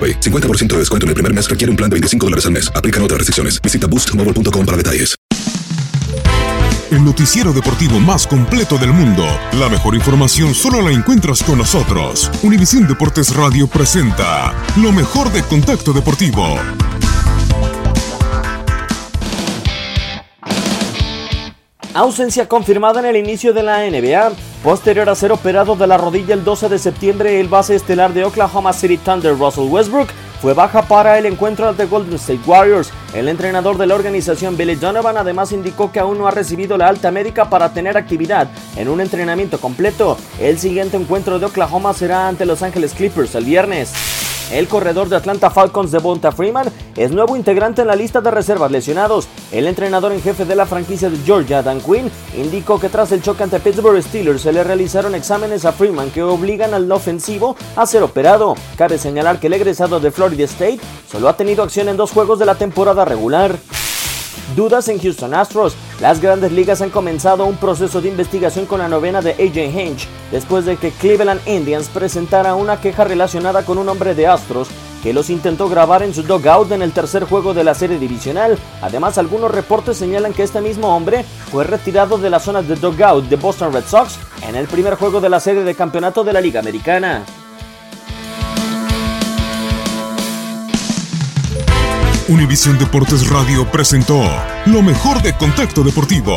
AroPay. 50% de descuento en el primer mes requiere un plan de 25 dólares al mes. Aplican otras restricciones. Visita boostmobile.com para detalles. El noticiero deportivo más completo del mundo. La mejor información solo la encuentras con nosotros. Univisión Deportes Radio presenta lo mejor de Contacto Deportivo. Ausencia confirmada en el inicio de la NBA. Posterior a ser operado de la rodilla el 12 de septiembre, el base estelar de Oklahoma City Thunder, Russell Westbrook, fue baja para el encuentro ante Golden State Warriors. El entrenador de la organización Billy Donovan además indicó que aún no ha recibido la alta médica para tener actividad en un entrenamiento completo. El siguiente encuentro de Oklahoma será ante Los Angeles Clippers el viernes. El corredor de Atlanta Falcons de Bonta Freeman es nuevo integrante en la lista de reservas lesionados. El entrenador en jefe de la franquicia de Georgia, Dan Quinn, indicó que tras el choque ante Pittsburgh Steelers se le realizaron exámenes a Freeman que obligan al ofensivo a ser operado. Cabe señalar que el egresado de Florida State solo ha tenido acción en dos juegos de la temporada regular. Dudas en Houston Astros. Las grandes ligas han comenzado un proceso de investigación con la novena de AJ Hinch, después de que Cleveland Indians presentara una queja relacionada con un hombre de Astros que los intentó grabar en su dugout en el tercer juego de la serie divisional. Además, algunos reportes señalan que este mismo hombre fue retirado de la zona de dugout de Boston Red Sox en el primer juego de la serie de campeonato de la Liga Americana. Univisión Deportes Radio presentó lo mejor de Contacto Deportivo.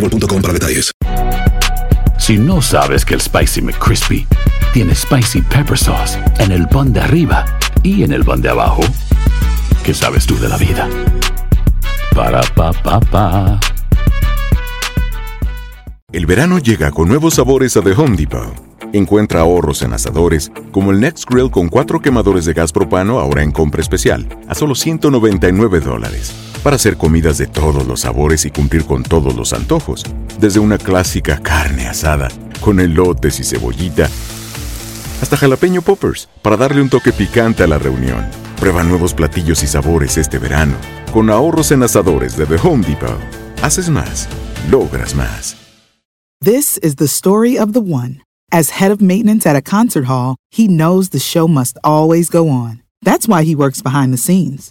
boostmobile.com para detalles. Si no sabes que el Spicy McCrispy tiene Spicy Pepper Sauce en el pan de arriba y en el pan de abajo, ¿qué sabes tú de la vida? Para, pa, pa, pa. El verano llega con nuevos sabores a The Home Depot. Encuentra ahorros en asadores, como el Next Grill con cuatro quemadores de gas propano ahora en compra especial, a solo 199 dólares, para hacer comidas de todos los sabores y cumplir con todos los antojos, desde una clásica carne asada, con elotes y cebollita, hasta jalapeño poppers, para darle un toque picante a la reunión. Prueba nuevos platillos y sabores este verano, con ahorros en asadores de The Home Depot. Haces más, logras más. This is the story of the one. As head of maintenance at a concert hall, he knows the show must always go on. That's why he works behind the scenes,